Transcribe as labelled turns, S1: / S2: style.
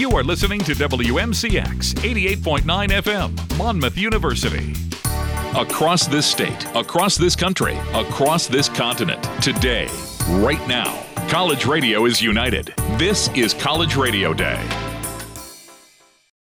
S1: You are listening to WMCX 88.9 FM, Monmouth University. Across this state, across this country, across this continent, today, right now, college radio is united. This is College Radio Day.